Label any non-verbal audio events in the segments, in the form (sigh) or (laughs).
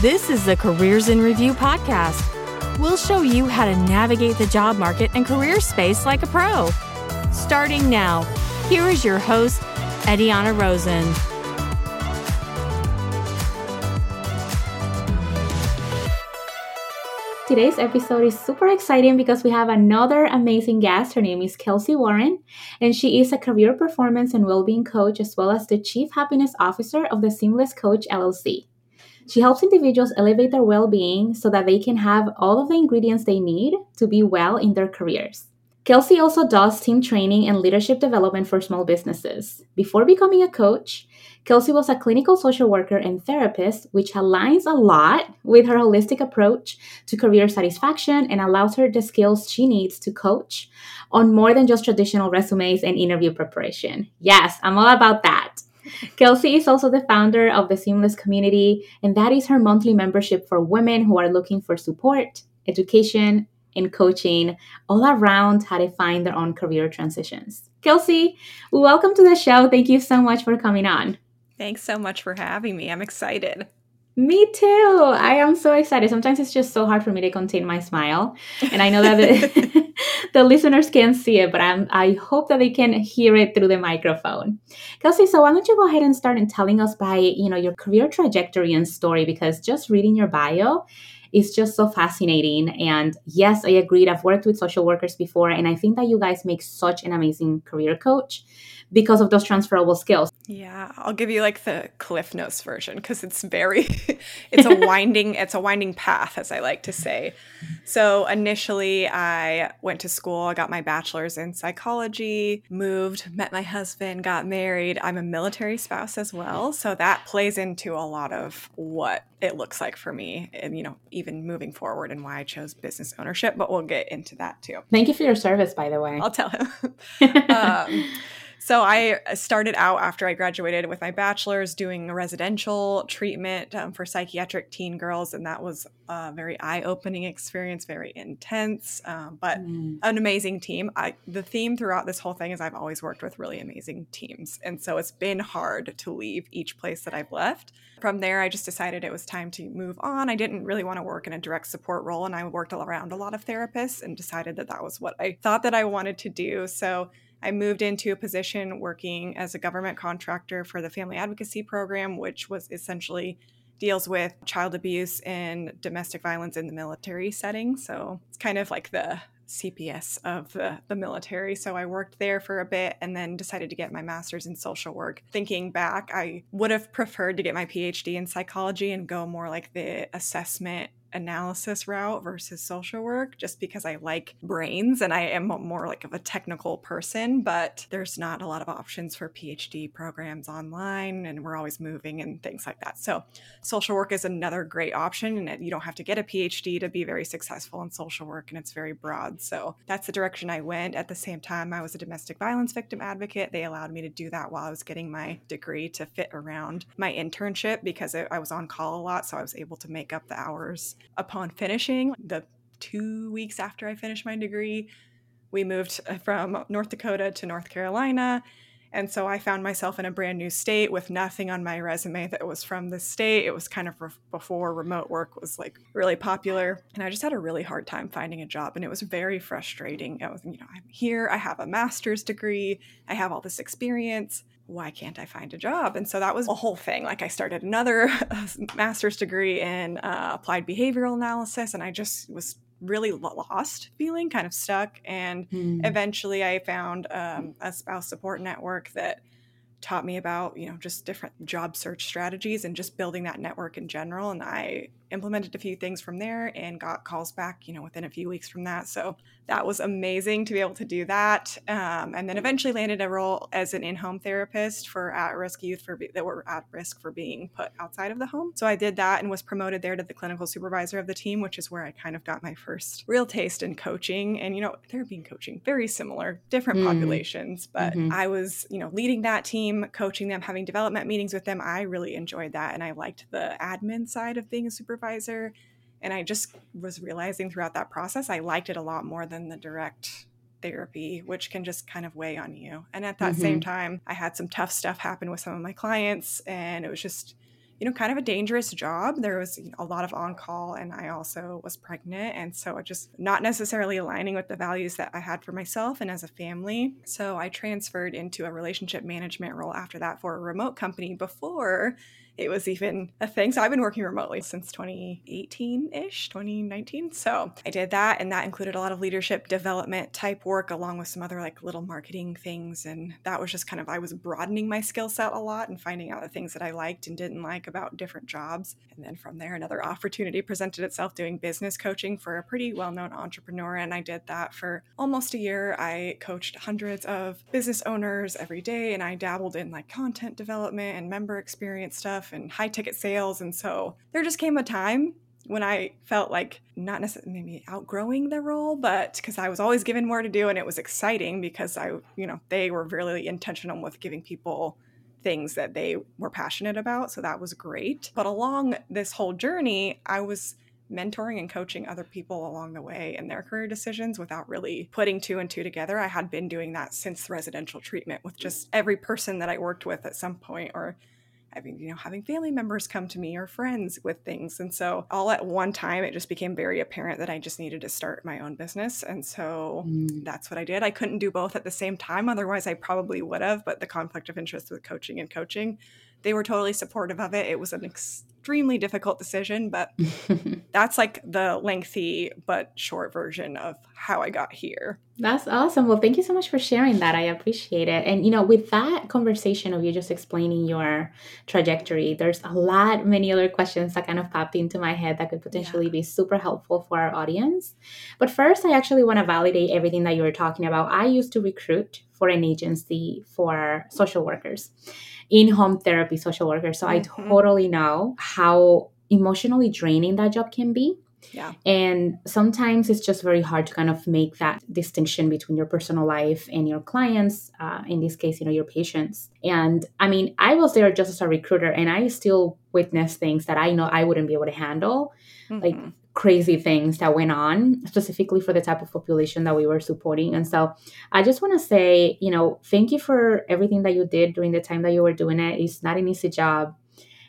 This is the Careers in Review podcast. We'll show you how to navigate the job market and career space like a pro. Starting now, here is your host, Ediana Rosen. Today's episode is super exciting because we have another amazing guest. Her name is Kelsea Warren, and she is a career performance and well-being coach as well as the chief happiness officer of the Seamless Coach LLC. She helps individuals elevate their well-being so that they can have all of the ingredients they need to be well in their careers. Kelsea also does team training and leadership development for small businesses. Before becoming a coach, Kelsea was a clinical social worker and therapist, which aligns a lot with her holistic approach to career satisfaction and allows her the skills she needs to coach on more than just traditional resumes and interview preparation. Yes, I'm all about that. Kelsea is also the founder of the Seamless Community, and that is her monthly membership for women who are looking for support, education, and coaching all around how to find their own career transitions. Kelsea, welcome to the show. Thank you so much for coming on. Thanks so much for having me. I'm excited. Me too. I am so excited. Sometimes it's just so hard for me to contain my smile, and I know that (laughs) (laughs) (laughs) the, listeners can't see it, but I'm, I hope that they can hear it through the microphone. Kelsea, so why don't you go ahead and start and telling us by you know your career trajectory and story? Because just reading your bio, is just so fascinating. And yes, I agreed. I've worked with social workers before, and I think that you guys make such an amazing career coach because of those transferable skills. Yeah, I'll give you like the Cliff Notes version because it's very (laughs) it's a (laughs) winding it's a winding path as I like to say. So initially I went to school, I got my bachelor's in psychology, moved, met my husband, got married. I'm a military spouse as well, so that plays into a lot of what it looks like for me and you know even moving forward and why I chose business ownership, but we'll get into that too. Thank you for your service by the way. I'll tell him. (laughs) um, so I uh, started out after I graduated with my bachelor's doing a residential treatment um, for psychiatric teen girls, and that was a very eye-opening experience, very intense, um, but mm. an amazing team. I, the theme throughout this whole thing is I've always worked with really amazing teams, and so it's been hard to leave each place that I've left. From there, I just decided it was time to move on. I didn't really want to work in a direct support role, and I worked around a lot of therapists, and decided that that was what I thought that I wanted to do. So I moved into a position working as a government contractor for the Family Advocacy Program, which was essentially deals with child abuse and domestic violence in the military setting. So it's kind of like the CPS of the, the military. So I worked there for a bit and then decided to get my master's in social work. Thinking back, I would have preferred to get my PhD in psychology and go more like the assessment analysis route versus social work just because I like brains and I am more like of a technical person, but there's not a lot of options for PhD programs online and we're always moving and things like that. So, social work is another great option and you don't have to get a PhD to be very successful in social work and it's very broad. So, that's the direction I went. At the same time, I was a domestic violence victim advocate. They allowed me to do that while I was getting my degree to fit around my internship because I was on call a lot, so I was able to make up the hours upon finishing, the two weeks after I finished my degree, we moved uh, from North Dakota to North Carolina. And so I found myself in a brand new state with nothing on my resume that was from the state. It was kind of re- before remote work was like really popular. And I just had a really hard time finding a job. And it was very frustrating. I was, you know, I'm here, I have a master's degree, I have all this experience why can't I find a job? And so that was a whole thing. Like I started another (laughs) master's degree in uh, applied behavioral analysis, and I just was really lost feeling kind of stuck and mm. eventually i found um, a spouse support network that taught me about you know just different job search strategies and just building that network in general and i implemented a few things from there and got calls back you know within a few weeks from that so that was amazing to be able to do that um, and then eventually landed a role as an in-home therapist for at-risk youth for that were at risk for being put outside of the home so i did that and was promoted there to the clinical supervisor of the team which is where i kind of got my first real taste in coaching and you know therapy and coaching very similar different mm. populations but mm-hmm. i was you know leading that team coaching them having development meetings with them i really enjoyed that and i liked the admin side of being a supervisor and I just was realizing throughout that process, I liked it a lot more than the direct therapy, which can just kind of weigh on you. And at that mm-hmm. same time, I had some tough stuff happen with some of my clients, and it was just you know, kind of a dangerous job. There was a lot of on call, and I also was pregnant. And so, it just not necessarily aligning with the values that I had for myself and as a family. So, I transferred into a relationship management role after that for a remote company before it was even a thing. So I've been working remotely since 2018 ish, 2019. So I did that, and that included a lot of leadership development type work along with some other like little marketing things. And that was just kind of, I was broadening my skill set a lot and finding out the things that I liked and didn't like about different jobs. And then from there, another opportunity presented itself doing business coaching for a pretty well known entrepreneur. And I did that for almost a year. I coached hundreds of business owners every day, and I dabbled in like content development and member experience stuff and high ticket sales. And so there just came a time when I felt like not necessarily maybe outgrowing the role, but because I was always given more to do and it was exciting because I, you know, they were really intentional with giving people things that they were passionate about. So that was great. But along this whole journey, I was mentoring and coaching other people along the way in their career decisions without really putting two and two together. I had been doing that since residential treatment with just every person that I worked with at some point or having you know having family members come to me or friends with things. And so all at one time it just became very apparent that i just needed to start my own business. And so mm. that's what i did. I couldn't do both at the same time. Otherwise i probably would have but the conflict of interest with coaching and coaching they were totally supportive of it. It was an ex- extremely difficult decision, but (laughs) that's like the lengthy but short version of how I got here. That's awesome. Well, thank you so much for sharing that. I appreciate it. And, you know, with that conversation of you just explaining your trajectory, there's a lot, many other questions that kind of popped into my head that could potentially yeah. be super helpful for our audience. But first, I actually want to validate everything that you were talking about. I used to recruit for an agency for social workers in home therapy social workers. So mm-hmm. I totally know how emotionally draining that job can be. Yeah. And sometimes it's just very hard to kind of make that distinction between your personal life and your clients, uh, in this case, you know, your patients. And I mean, I was there just as a recruiter and I still witness things that I know I wouldn't be able to handle. Mm-hmm. Like crazy things that went on specifically for the type of population that we were supporting. And so i just want to say you know thank you for everything that you did during the time that you were doing it. It's not an easy job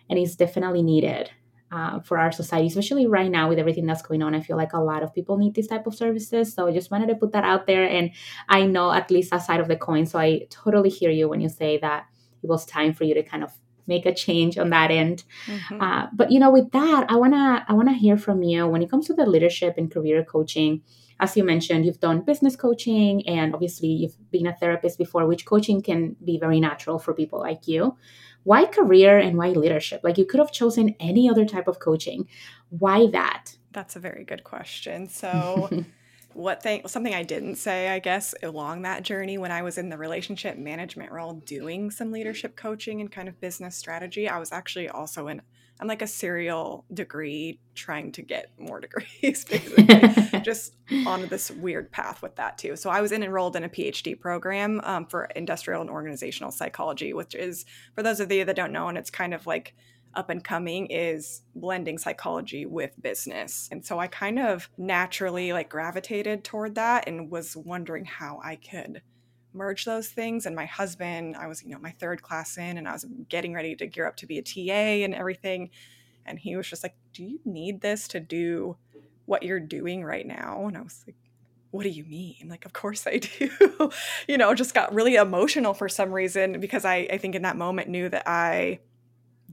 and it's definitely needed uh, for our society especially right now with everything that's going on. I feel like a lot of people need this type of services so i just wanted to put that out there. And i know at least that side of the coin so i totally hear you when you say that it was time for you to kind of make a change on that end. Mm-hmm. Uh, but you know, with that, I wanna I wanna hear from you when it comes to the leadership and career coaching. As you mentioned, you've done business coaching, and obviously you've been a therapist before, which coaching can be very natural for people like you. Why career and why leadership? Like you could have chosen any other type of coaching. Why that? That's a very good question. So (laughs) what thing something I didn't say, I guess, along that journey when I was in the relationship management role doing some leadership coaching and kind of business strategy, I was actually also in I'm like a serial degree trying to get more (laughs) degrees, basically, (laughs) just on this weird path with that too. So I was in, enrolled in a PhD program um, for industrial and organizational psychology, which is for those of you that don't know, and it's kind of like up and coming is blending psychology with business. And so I kind of naturally like gravitated toward that and was wondering how I could merge those things and my husband I was you know my third class in and I was getting ready to gear up to be a TA and everything and he was just like do you need this to do what you're doing right now and I was like what do you mean? Like, of course I (laughs) do. you know, just got really emotional for some reason because I, I think in that moment knew that I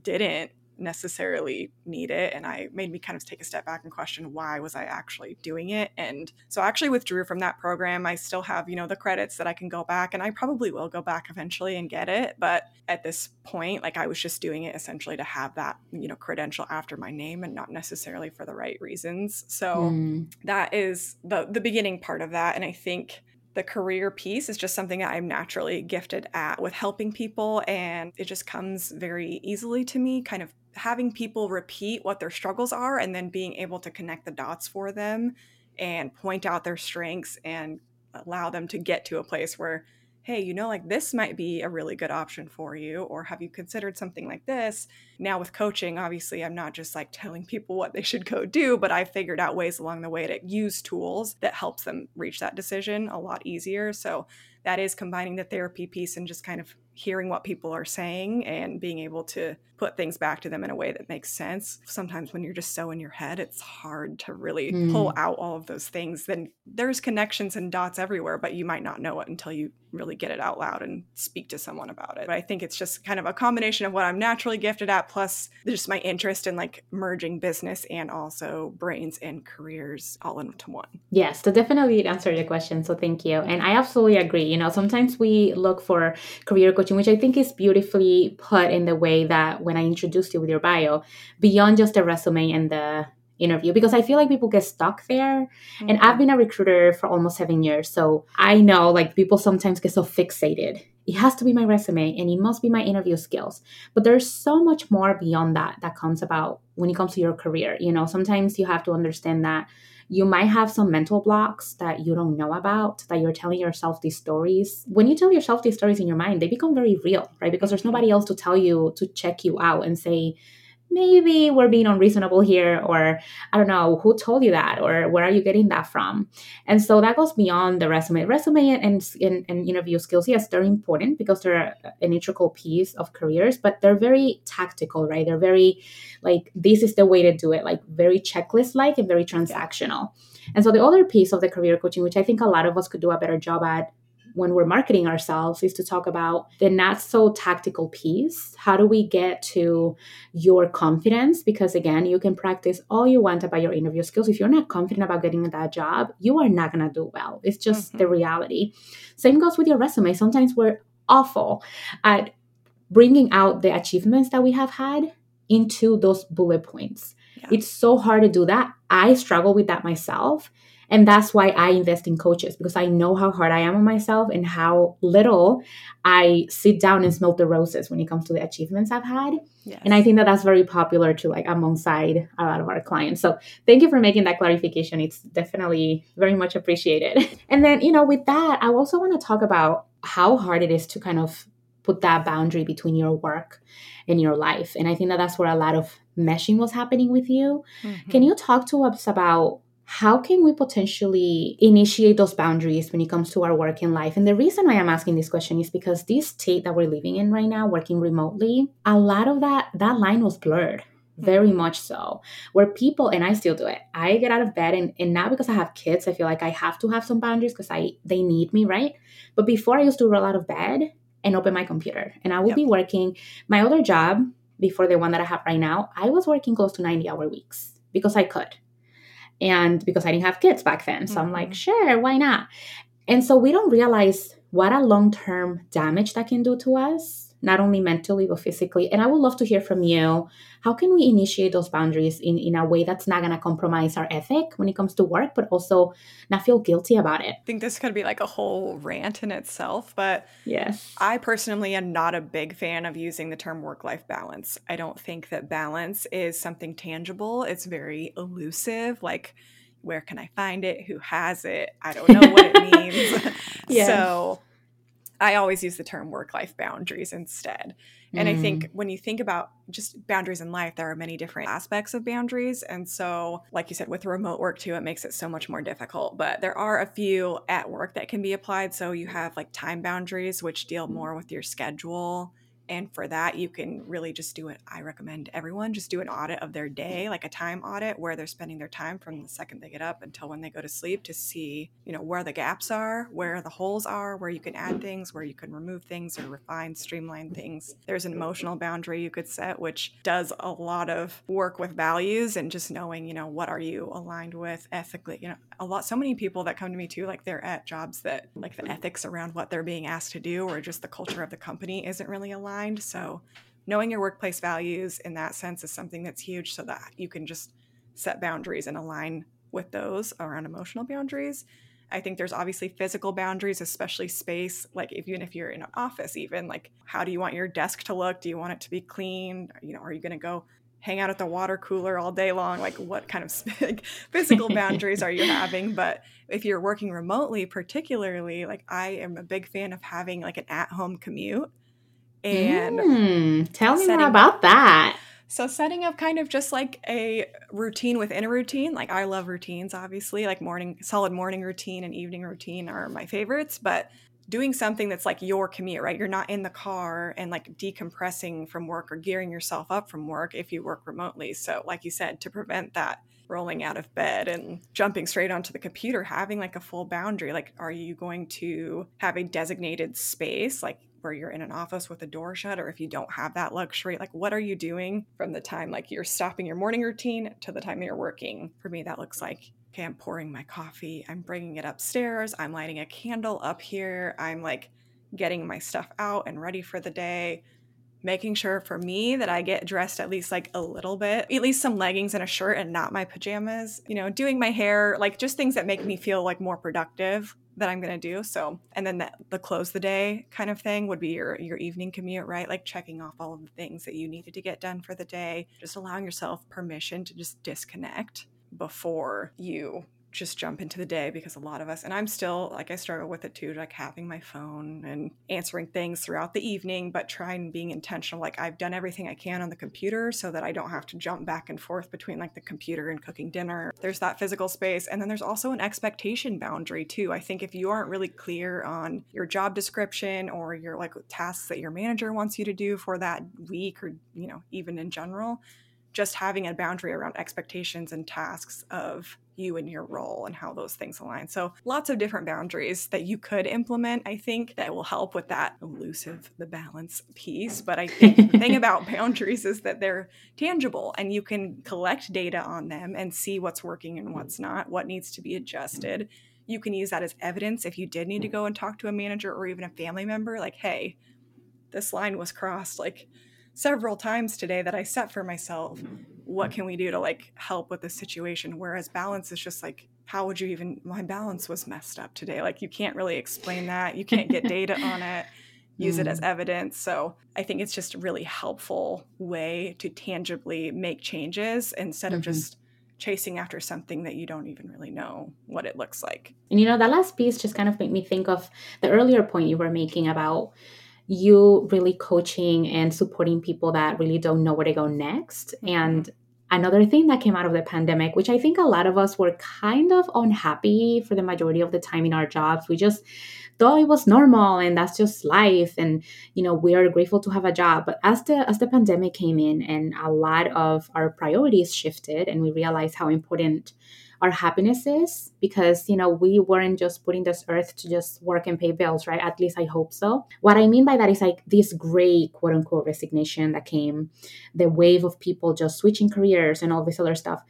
didn't necessarily need it and i made me kind of take a step back and question why was i actually doing it and so i actually withdrew from that program i still have you know the credits that i can go back and i probably will go back eventually and get it but at this point like i was just doing it essentially to have that you know credential after my name and not necessarily for the right reasons so mm. that is the the beginning part of that and i think the career piece is just something that I'm naturally gifted at with helping people. And it just comes very easily to me, kind of having people repeat what their struggles are and then being able to connect the dots for them and point out their strengths and allow them to get to a place where hey, you know, like this might be a really good option for you, or have you considered something like this? Now, with coaching, obviously, I'm not just like telling people what they should go do, but I figured out ways along the way to use tools that helps them reach that decision a lot easier. So that is combining the therapy piece and just kind of hearing what people are saying and being able to put things back to them in a way that makes sense. Sometimes when you're just so in your head, it's hard to really mm. pull out all of those things. Then there's connections and dots everywhere, but you might not know it until you really get it out loud and speak to someone about it. But I think it's just kind of a combination of what I'm naturally gifted at plus just my interest in like merging business and also brains and careers all into one. Yes, to definitely answer your question. So thank you. And I absolutely agree. You know, sometimes we look for career coaching, which I think is beautifully put in the way that when I introduced you with your bio, beyond just the resume and the interview because I feel like people get stuck there. Mm-hmm. And I've mm-hmm. been a recruiter for almost seven years. So I know like people sometimes get so fixated. It has to be my resume and it must be my interview skills. But there's so much more beyond that that comes about when it comes to your career. You know, sometimes you have to understand that you might have some mental blocks that you don't know about, that you're telling yourself these stories. When you tell yourself these stories in your mind, they become very real, right? Because there's nobody else to tell you to check you out and say, maybe we're being unreasonable here or i don't know who told you that or where are you getting that from? And so that goes beyond the resume. Resume and, and, and interview skills yes they're important because they're an integral piece of careers but they're very tactical right? They're very like this is the way to do it like very checklist like and very transactional. And so the other piece of the career coaching which i think a lot of us could do a better job at when we're marketing ourselves is to talk about the not so tactical piece. How do we get to your confidence? Because again, you can practice all you want about your interview skills. If you're not confident about getting that job, you are not going to do well. It's just mm-hmm. the reality. Same goes with your resume. Sometimes we're awful at bringing out the achievements that we have had into those bullet points. Yeah. It's so hard to do that. I struggle with that myself. And that's why I invest in coaches because I know how hard I am on myself and how little I sit down and smell the roses when it comes to the achievements I've had. Yes. And I think that that's very popular to like alongside a lot of our clients. So thank you for making that clarification. It's definitely very much appreciated. (laughs) and then, you know, with that, I also want to talk about how hard it is to kind of put that boundary between your work and your life. And I think that that's where a lot of meshing was happening with you. Mm-hmm. Can you talk to us about how can we potentially initiate those boundaries when it comes to our working life? And the reason why I'm asking this question is because this state that we're living in right now, working remotely, a lot of that that line was blurred very mm-hmm. much so where people and i still do it i get out of bed and, and now because i have kids i feel like i have to have some boundaries because i they need me right but before i used to roll out of bed and open my computer and i would yep. be working my other job before the one that i have right now i was working close to 90 hour weeks because i could and because I didn't have kids back then. So mm-hmm. I'm like, mm-hmm. sure, why not? And so we don't realize what a long term damage that can do to us not only mentally but physically. And i would love to hear from you. How can we initiate those boundaries in, in a way that's not going to compromise our ethic when it comes to work but also not feel guilty about it? I think this could be like a whole rant in itself but yes. I personally am not a big fan of using the term work-life balance. I don't think that balance is something tangible. It's very elusive like where can i find it? Who has it? I don't know what it (laughs) means. Yes. so I always use the term work life boundaries instead. And mm. I think mm. when you think about just boundaries in life, there are many different aspects of boundaries. And so, like you said, with remote work too, it makes it so much more difficult. But there are a few at work that can be applied. So you have like time boundaries, which deal more with your schedule and for that, you can really just do it. I recommend everyone just do an audit of their day, like a time audit where they're spending their time from the second they get up until when they go to sleep to see, you know, where the gaps are, where the holes are, where you can add things, where you can remove things or refine, streamline things. There's an emotional boundary you could set, which does a lot of work with values and just knowing, you know, what are you aligned with ethically. You know, a lot, so many people that come to me too, like they're at jobs that, like the ethics around what they're being asked to do or just the culture of the company isn't really aligned mind. So, knowing your workplace values in that sense is something that's huge so that you can just set boundaries and align with those around emotional boundaries. I think there's obviously physical boundaries, especially space. Like even if you're in an office, even like how do you want your desk to look? Do you want it to be clean? You know, are you going to go hang out at the water cooler all day long? Like what kind of (laughs) physical boundaries are you (laughs) having? But if you're working remotely, particularly, like I am a big fan of having like an at-home commute and mm, tell me more about that. So setting up kind of just like a routine within a routine. Like I love routines, obviously. Like morning, solid morning routine and evening routine are my favorites. But doing something that's like your commute, right? You're not in the car and like decompressing from work or gearing yourself up from work if you work remotely. So, like you said, to prevent that rolling out of bed and jumping straight onto the computer, having like a full boundary. Like, are you going to have a designated space, like where you're in an office with a door shut, or if you don't have that luxury, like, what are you doing from the time like you're stopping your morning routine to the time you're working? For me, that looks like okay, I'm pouring my coffee, I'm bringing it upstairs, I'm lighting a candle up here, I'm like getting my stuff out and ready for the day making sure for me that I get dressed at least like a little bit, at least some leggings and a shirt and not my pajamas, you know, doing my hair, like just things that make me feel like more productive that I'm to do. So, and then the, the close the day kind of thing would be your your evening commute, right? Like checking off all of the things that you needed to get done for the day, just allowing yourself permission to just disconnect before you just jump into the day because a lot of us and i'm still like i struggle with it too like having my phone and answering things throughout the evening but trying being intentional like i've done everything i can on the computer so that i don't have to jump back and forth between like the computer and cooking dinner. There's that physical space and then there's also an expectation boundary too. I think if you aren't really clear on your job description or your like tasks that your manager wants you to do for that week or you know even in general just having a boundary around expectations and tasks of you and your role and how those things align. So, lots of different boundaries that you could implement, I think, that will help with that elusive, the balance piece. But I think the thing (laughs) about boundaries is that they're tangible and you can collect data on them and see what's working and what's not, what needs to be adjusted. You can use that as evidence if you did need to go and talk to a manager or even a family member, like, hey, this line was crossed. Like, several times today that I set for myself. What can we do to like help with this situation? Whereas balance is just like, how would you even, my balance was messed up today. Like, you can't really explain that. You can't get data on it, (laughs) use mm. it as mm. evidence. So I think it's just a really helpful way to tangibly make changes instead mm-hmm. of just chasing after something that you don't even really know what it looks like. And you know, that last piece just kind of made me think of the earlier point you were making about you really coaching and supporting people that really don't know where to go next. Mm-hmm. And another thing that came out of the pandemic, which I think a lot of us were kind of unhappy for the majority of the time in our jobs, we just thought it was normal and that's just life and you know we are grateful to have a job but as the as the pandemic came in and a lot of our priorities shifted and we realized how important our happiness is because you know we weren't just putting this earth to just work and pay bills right? At least i hope so. What i mean by that is like this great quote unquote resignation that came the wave of people just switching careers and all this other stuff.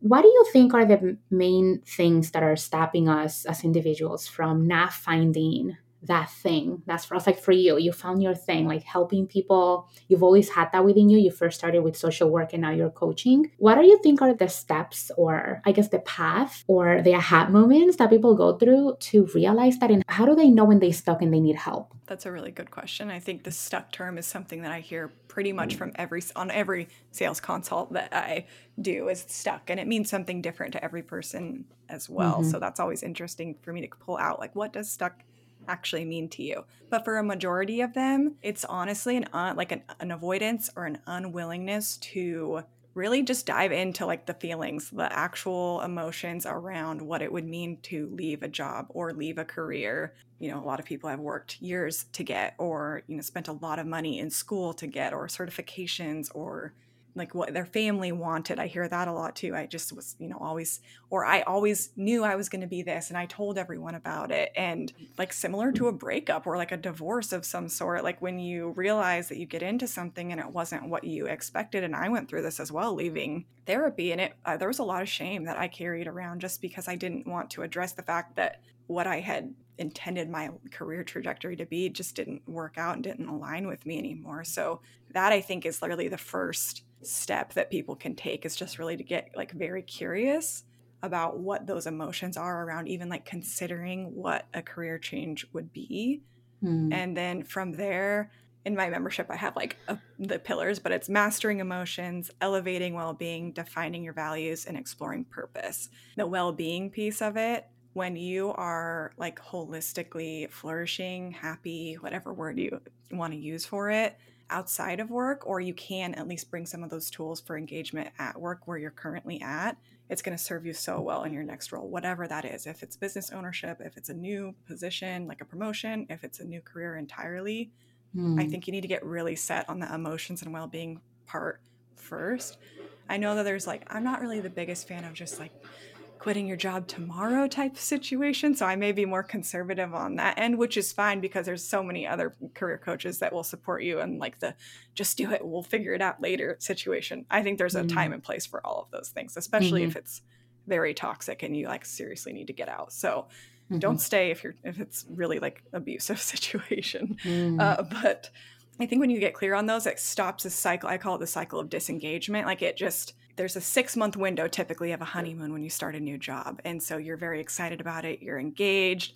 What do you think are the main things that are stopping us as individuals from not finding that thing. That's for us like for you. You found your thing like helping people. You've always had that within you. You first started with social work and now you're coaching. What do you think are the steps or i guess the path or the aha moments that people go through to realize that and how do they know when they're stuck and they need help? That's a really good question. I think the stuck term is something that i hear pretty much from every on every sales consult that i do is stuck and it means something different to every person as well. Mm-hmm. so that's always interesting for me to pull out like what does stuck actually mean to you. But for a majority of them, it's honestly an like an, an avoidance or an unwillingness to really just dive into like the feelings, the actual emotions around what it would mean to leave a job or leave a career. You know, a lot of people have worked years to get or, you know, spent a lot of money in school to get or certifications or like what their family wanted. I hear that a lot too. I just was, you know, always, or I always knew I was going to be this and I told everyone about it. And like similar to a breakup or like a divorce of some sort, like when you realize that you get into something and it wasn't what you expected. And I went through this as well, leaving therapy. And it, uh, there was a lot of shame that I carried around just because I didn't want to address the fact that what I had intended my career trajectory to be just didn't work out and didn't align with me anymore. So that I think is literally the first step that people can take is just really to get like very curious about what those emotions are around even like considering what a career change would be. Mm. And then from there, in my membership, I have like a, the pillars, but it's mastering emotions, elevating well being, defining your values, and exploring purpose. The well being piece of it when you are like holistically flourishing, happy, whatever word you want to use for it, outside of work, or you can at least bring some of those tools for engagement at work where you're currently at, it's going to serve you so well in your next role, whatever that is. If it's business ownership, if it's a new position, like a promotion, if it's a new career entirely, mm. I hmm. think you need to get really set on the emotions and well being part first. I know that there's like, I'm not really the biggest fan of just like quitting your job tomorrow type situation. So I may be more conservative on that end, which is fine because there's so many other career coaches that will support you and like the just do it, we'll figure it out later situation. I think there's a mm-hmm. time and place for all of those things, especially mm-hmm. if it's very toxic and you like seriously need to get out. So mm-hmm. don't stay if you're if it's really like abusive (laughs) situation. Mm. Uh, but I think when you get clear on those, it stops the cycle. I call it the cycle of disengagement. Like it just there's a six month window typically of a honeymoon when you start a new job. And so you're very excited about it, you're engaged,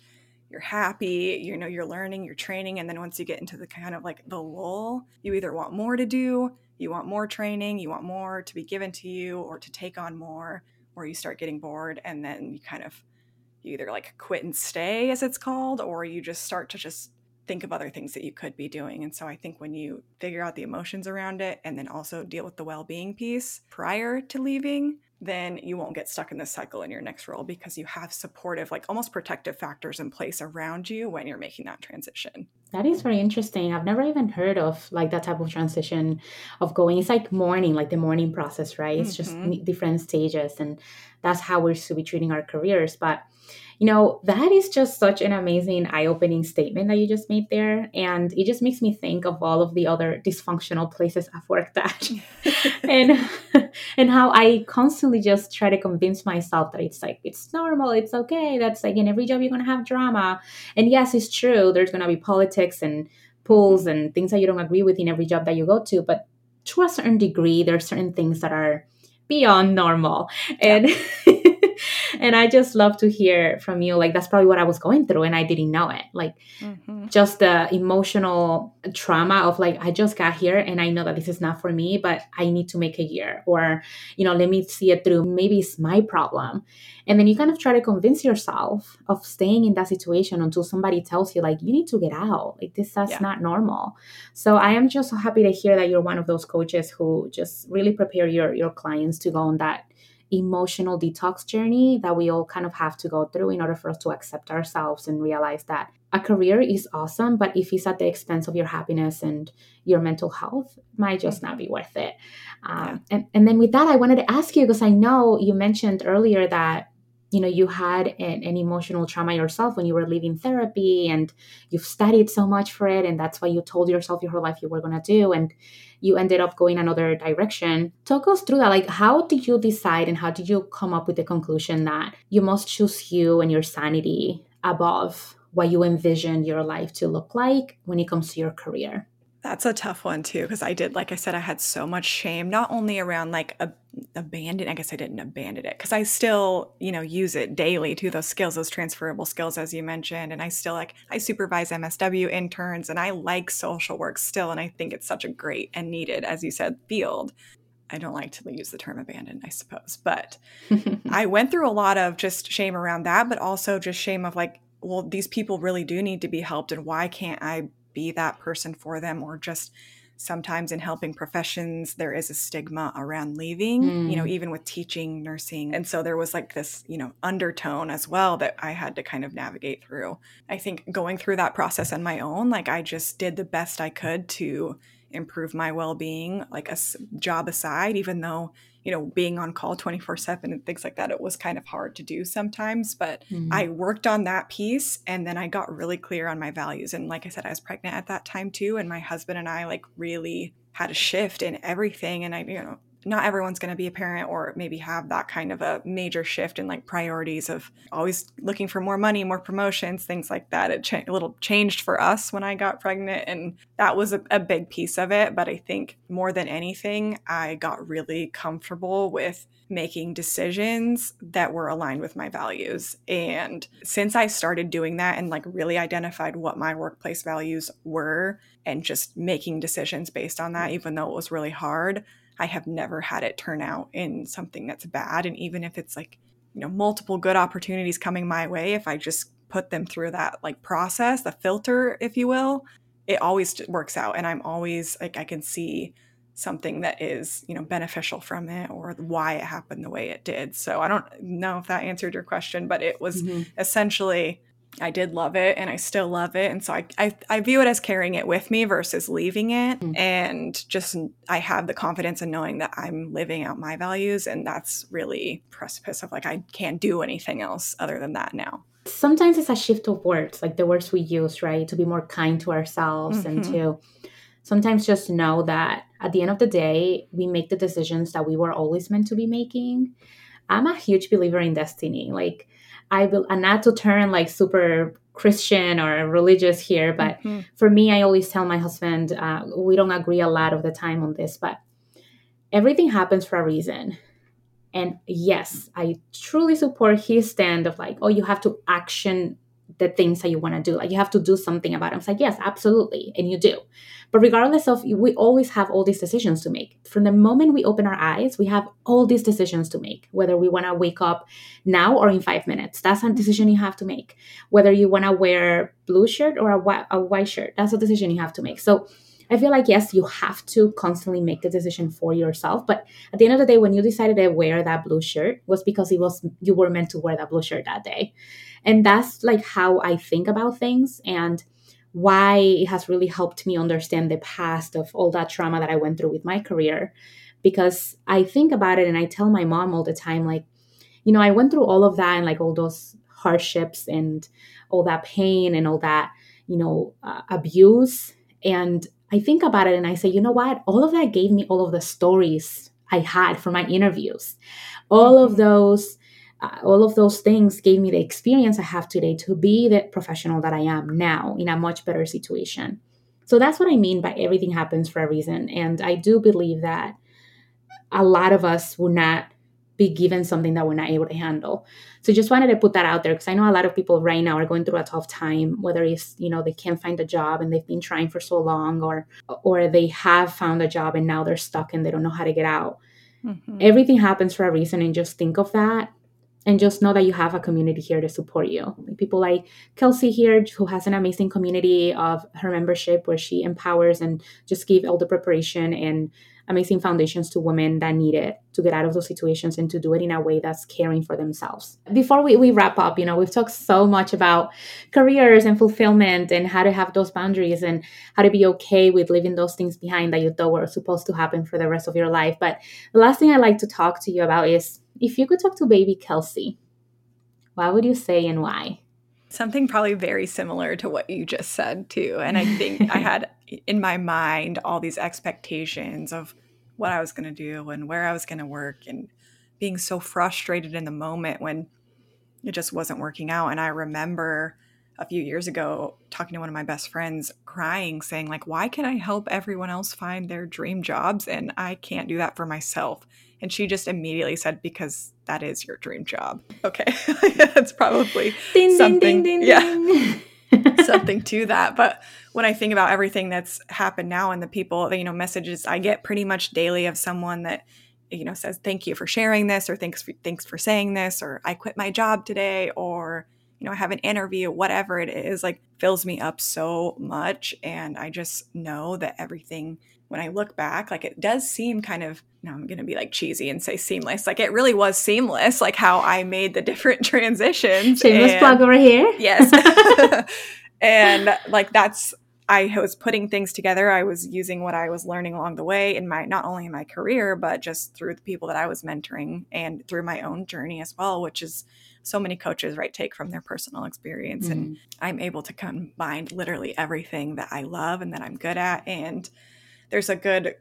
you're happy, you know, you're learning, you're training. And then once you get into the kind of like the lull, you either want more to do, you want more training, you want more to be given to you or to take on more, or you start getting bored and then you kind of you either like quit and stay as it's called, or you just start to just think of other things that you could be doing. And so I think when you figure out the emotions around it and then also deal with the well being piece prior to leaving, then you won't get stuck in this cycle in your next role because you have supportive, like almost protective factors in place around you when you're making that transition. That is very interesting. I've never even heard of like that type of transition of going. It's like mourning, like the mourning process, right? It's mm-hmm. just different stages, and that's how we're to be treating our careers. But you know, that is just such an amazing eye opening statement that you just made there. And it just makes me think of all of the other dysfunctional places I've worked at (laughs) and, and how I constantly just try to convince myself that it's like, it's normal, it's okay. That's like in every job, you're going to have drama. And yes, it's true. There's going to be politics and pulls and things that you don't agree with in every job that you go to. But to a certain degree, there are certain things that are beyond normal. And (laughs) and I just love to hear from you. Like, that's probably what I was going through, and I didn't know it. Like, mm-hmm. just the emotional trauma of, like, I just got here and I know that this is not for me, but I need to make a year, or, you know, let me see it through. Maybe it's my problem. And then you kind of try to convince yourself of staying in that situation until somebody tells you, like, you need to get out. Like, this that's yeah. not normal. So I am just so happy to hear that you're one of those coaches who just really prepare your your clients to go on that emotional detox journey that we all kind of have to go through in order for us to accept ourselves and realize that a career is awesome, but if it's at the expense of your happiness and your mental health, might just not be worth it. Um, yeah. and, and then with that, I wanted to ask you because I know you mentioned earlier that you know you had an, an, emotional trauma yourself when you were leaving therapy and you've studied so much for it and that's why you told yourself your whole life you were going to do and you ended up going another direction. Talk us through that. Like how did you decide and how did you come up with the conclusion that you must choose you and your sanity above what you envisioned your life to look like when it comes to your career that's a tough one too, because I did, like I said, I had so much shame, not only around like a, abandon. I guess I didn't abandon it because I still, you know, use it daily to those skills, those transferable skills, as you mentioned. And I still like I supervise MSW interns, and I like social work still, and I think it's such a great and needed, as you said, field. I don't like to use the term abandoned, I suppose, but (laughs) I went through a lot of just shame around that, but also just shame of like, well, these people really do need to be helped, and why can't I be that person for them or just sometimes in helping professions there is a stigma around leaving mm. you know mm. even with teaching nursing and so there was like this you know undertone as well that i had to kind of navigate through i think going through that process on my own like i just did the best i could to improve my well-being like a job aside even though you know, being on call 24 7 and things like that, it was kind of hard to do sometimes. But mm-hmm. I worked on that piece and then I got really clear on my values. And like I said, I was pregnant at that time too. And my husband and I like really had a shift in everything. And I, you know, not everyone's going to be a parent or maybe have that kind of a major shift in like priorities of always looking for more money, more promotions, things like that. It cha- a little changed for us when I got pregnant, and that was a, a big piece of it. But I think more than anything, I got really comfortable with making decisions that were aligned with my values. And since I started doing that and like really identified what my workplace values were and just making decisions based on that, even though it was really hard, I have never had it turn out in something that's bad. And even if it's like you know multiple good opportunities coming my way if i just put them through that like process the filter if you will it always works out and i'm always like i can see something that is you know beneficial from it or why it happened the way it did so i don't know if that answered your question but it was mm-hmm. essentially I did love it and I still love it. And so I, I, I view it as carrying it with me versus leaving it. Mm-hmm. And just I have the confidence in knowing that I'm living out my values. And that's really precipice of like, I can't do anything else other than that now. Sometimes it's a shift of words, like the words we use, right? To be more kind to ourselves mm-hmm. and to sometimes just know that at the end of the day, we make the decisions that we were always meant to be making. I'm a huge believer in destiny. Like, I will, and not to turn like super Christian or religious here, but mm-hmm. for me, I always tell my husband, uh, we don't agree a lot of the time on this, but everything happens for a reason. And yes, I truly support his stand of like, oh, you have to action the things that you want to do. Like you have to do something about it. I'm like, yes, absolutely. And you do. But regardless of, we always have all these decisions to make. From the moment we open our eyes, we have all these decisions to make, whether we want to wake up now or in five minutes. That's a decision you have to make. Whether you want to wear blue shirt or a white, a white shirt, that's a decision you have to make. So I feel like, yes, you have to constantly make the decision for yourself. But at the end of the day, when you decided to wear that blue shirt was because it was, you were meant to wear that blue shirt that day. And that's like how I think about things. And why it has really helped me understand the past of all that trauma that I went through with my career. Because I think about it and I tell my mom all the time, like, you know, I went through all of that and like all those hardships and all that pain and all that, you know, uh, abuse. And I think about it and I say, you know what? All of that gave me all of the stories I had for my interviews. All of those uh, all of those things gave me the experience I have today to be the professional that I am now in a much better situation. So that's what I mean by everything happens for a reason. And I do believe that a lot of us will not be given something that we're not able to handle. So just wanted to put that out there because I know a lot of people right now are going through a tough time, whether it's, you know, they can't find a job and they've been trying for so long or or they have found a job and now they're stuck and they don't know how to get out. Mm-hmm. Everything happens for a reason and just think of that and just know that you have a community here to support you. People like Kelsea here, who has an amazing community of her membership where she empowers and just give all the preparation and amazing foundations to women that need it to get out of those situations and to do it in a way that's caring for themselves. Before we, we wrap up, you know, we've talked so much about careers and fulfillment and how to have those boundaries and how to be okay with leaving those things behind that you thought were supposed to happen for the rest of your life. But the last thing I'd like to talk to you about is if you could talk to baby Kelsea, what would you say and why? Something probably very similar to what you just said, too. And I think I (laughs) had in my mind all these expectations of what I was going to do and where I was going to work and being so frustrated in the moment when it just wasn't working out. And I remember a few years ago talking to one of my best friends crying saying like why can i help everyone else find their dream jobs and i can't do that for myself and she just immediately said, because that is your dream job. Okay. (laughs) That's probably ding, something. Ding, ding, yeah. (laughs) (laughs) something to that. But when I think about everything that's happened now and the people, you know, messages I get pretty much daily of someone that, you know, says, thank you for sharing this or thanks for, thanks for saying this or I quit my job today or, you know, I have an interview, whatever it is, like fills me up so much. And I just know that everything when I look back, like it does seem kind of, now I'm going to be like cheesy and say seamless. Like it really was seamless, like how I made the (laughs) different transitions. Shameless plug over here. Yes. (laughs) (laughs) and like that's, I was putting things together. I was using what I was learning along the way in my, not only in my career, but just through the people that I was mentoring and through my own journey as well, which is so many coaches, right, take from their personal experience. Mm-hmm. And I'm able to combine literally everything that I love and that I'm good at. And there's a good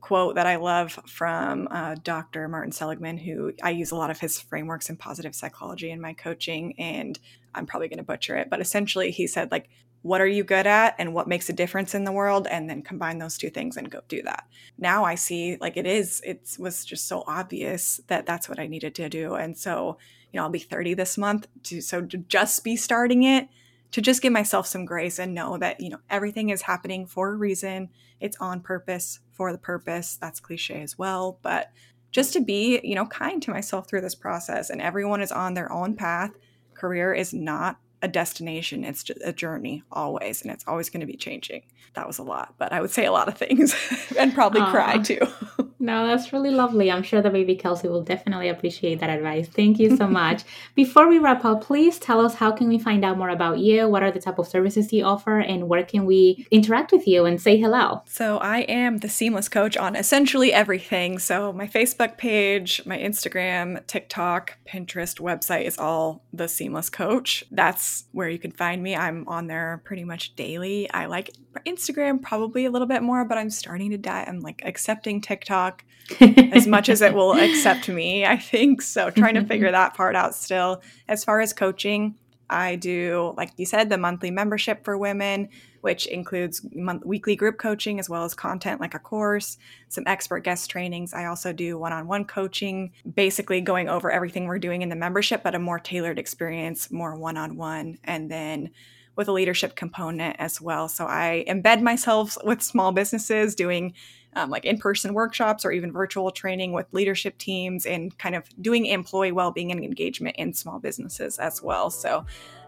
quote that I love from uh, Dr. Martin Seligman, who I use a lot of his frameworks in positive psychology in my coaching, and I'm probably going to butcher it, but essentially he said like, what are you good at and what makes a difference in the world and then combine those two things and go do that now i see like it is it was just so obvious that that's what i needed to do and so you know i'll be 30 this month to so to just be starting it to just give myself some grace and know that, you know, everything is happening for a reason. It's on purpose for the purpose. That's cliche as well, but just to be, you know, kind to myself through this process. And everyone is on their own path. Career is not a destination, it's just a journey always, and it's always going to be changing. That was a lot, but I would say a lot of things (laughs) and probably Aww. cry too. (laughs) No, that's really lovely. I'm sure the baby Kelsea will definitely appreciate that advice. Thank you so much. (laughs) Before we wrap up, please tell us how can we find out more about you? What are the type of services you offer and where can we interact with you and say hello? So I am the seamless coach on essentially everything. So my Facebook page, my Instagram, TikTok, Pinterest, website is all the seamless coach. That's where you can find me. I'm on there pretty much daily. I like Instagram probably a little bit more, but I'm starting to die. I'm like accepting TikTok as much as it will (laughs) accept me, I think. So trying to figure mm-hmm. that part out still. As far as coaching, I do, like you said, the monthly membership for women, which includes month- weekly group coaching as well as content like a course, some expert guest trainings. I also do one on one coaching, basically going over everything we're doing in the membership, but a more tailored experience, more one on one. And then with a leadership component as well. So I embed myself with small businesses doing um, like in person workshops or even virtual training with leadership teams and kind of doing employee well being and engagement in small businesses as well. So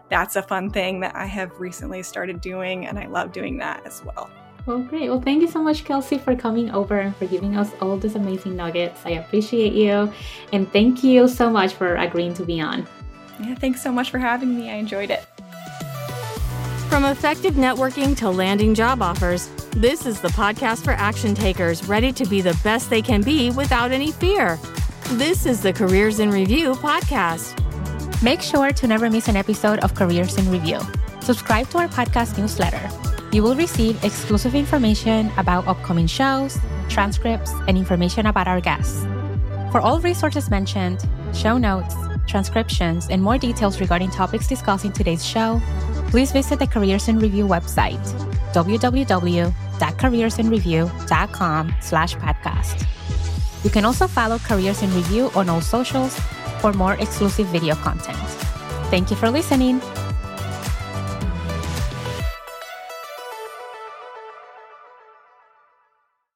that's a fun thing that I have recently started doing, and I love doing that as well. Well, great. Well, thank you so much, Kelsea, for coming over and for giving us all these amazing nuggets. I appreciate you. And thank you so much for agreeing to be on. Yeah, thanks so much for having me. I enjoyed it. From effective networking to landing job offers, this is the podcast for action takers ready to be the best they can be without any fear. This is the Careers in Review podcast. Make sure to never miss an episode of Careers in Review. Subscribe to our podcast newsletter. You will receive exclusive information about upcoming shows, transcripts, and information about our guests. For all resources mentioned, show notes, transcriptions, and more details regarding topics discussed in today's show, please visit the Careers in Review website, www.careersinreview.com slash podcast. You can also follow Careers in Review on all socials for more exclusive video content. Thank you for listening.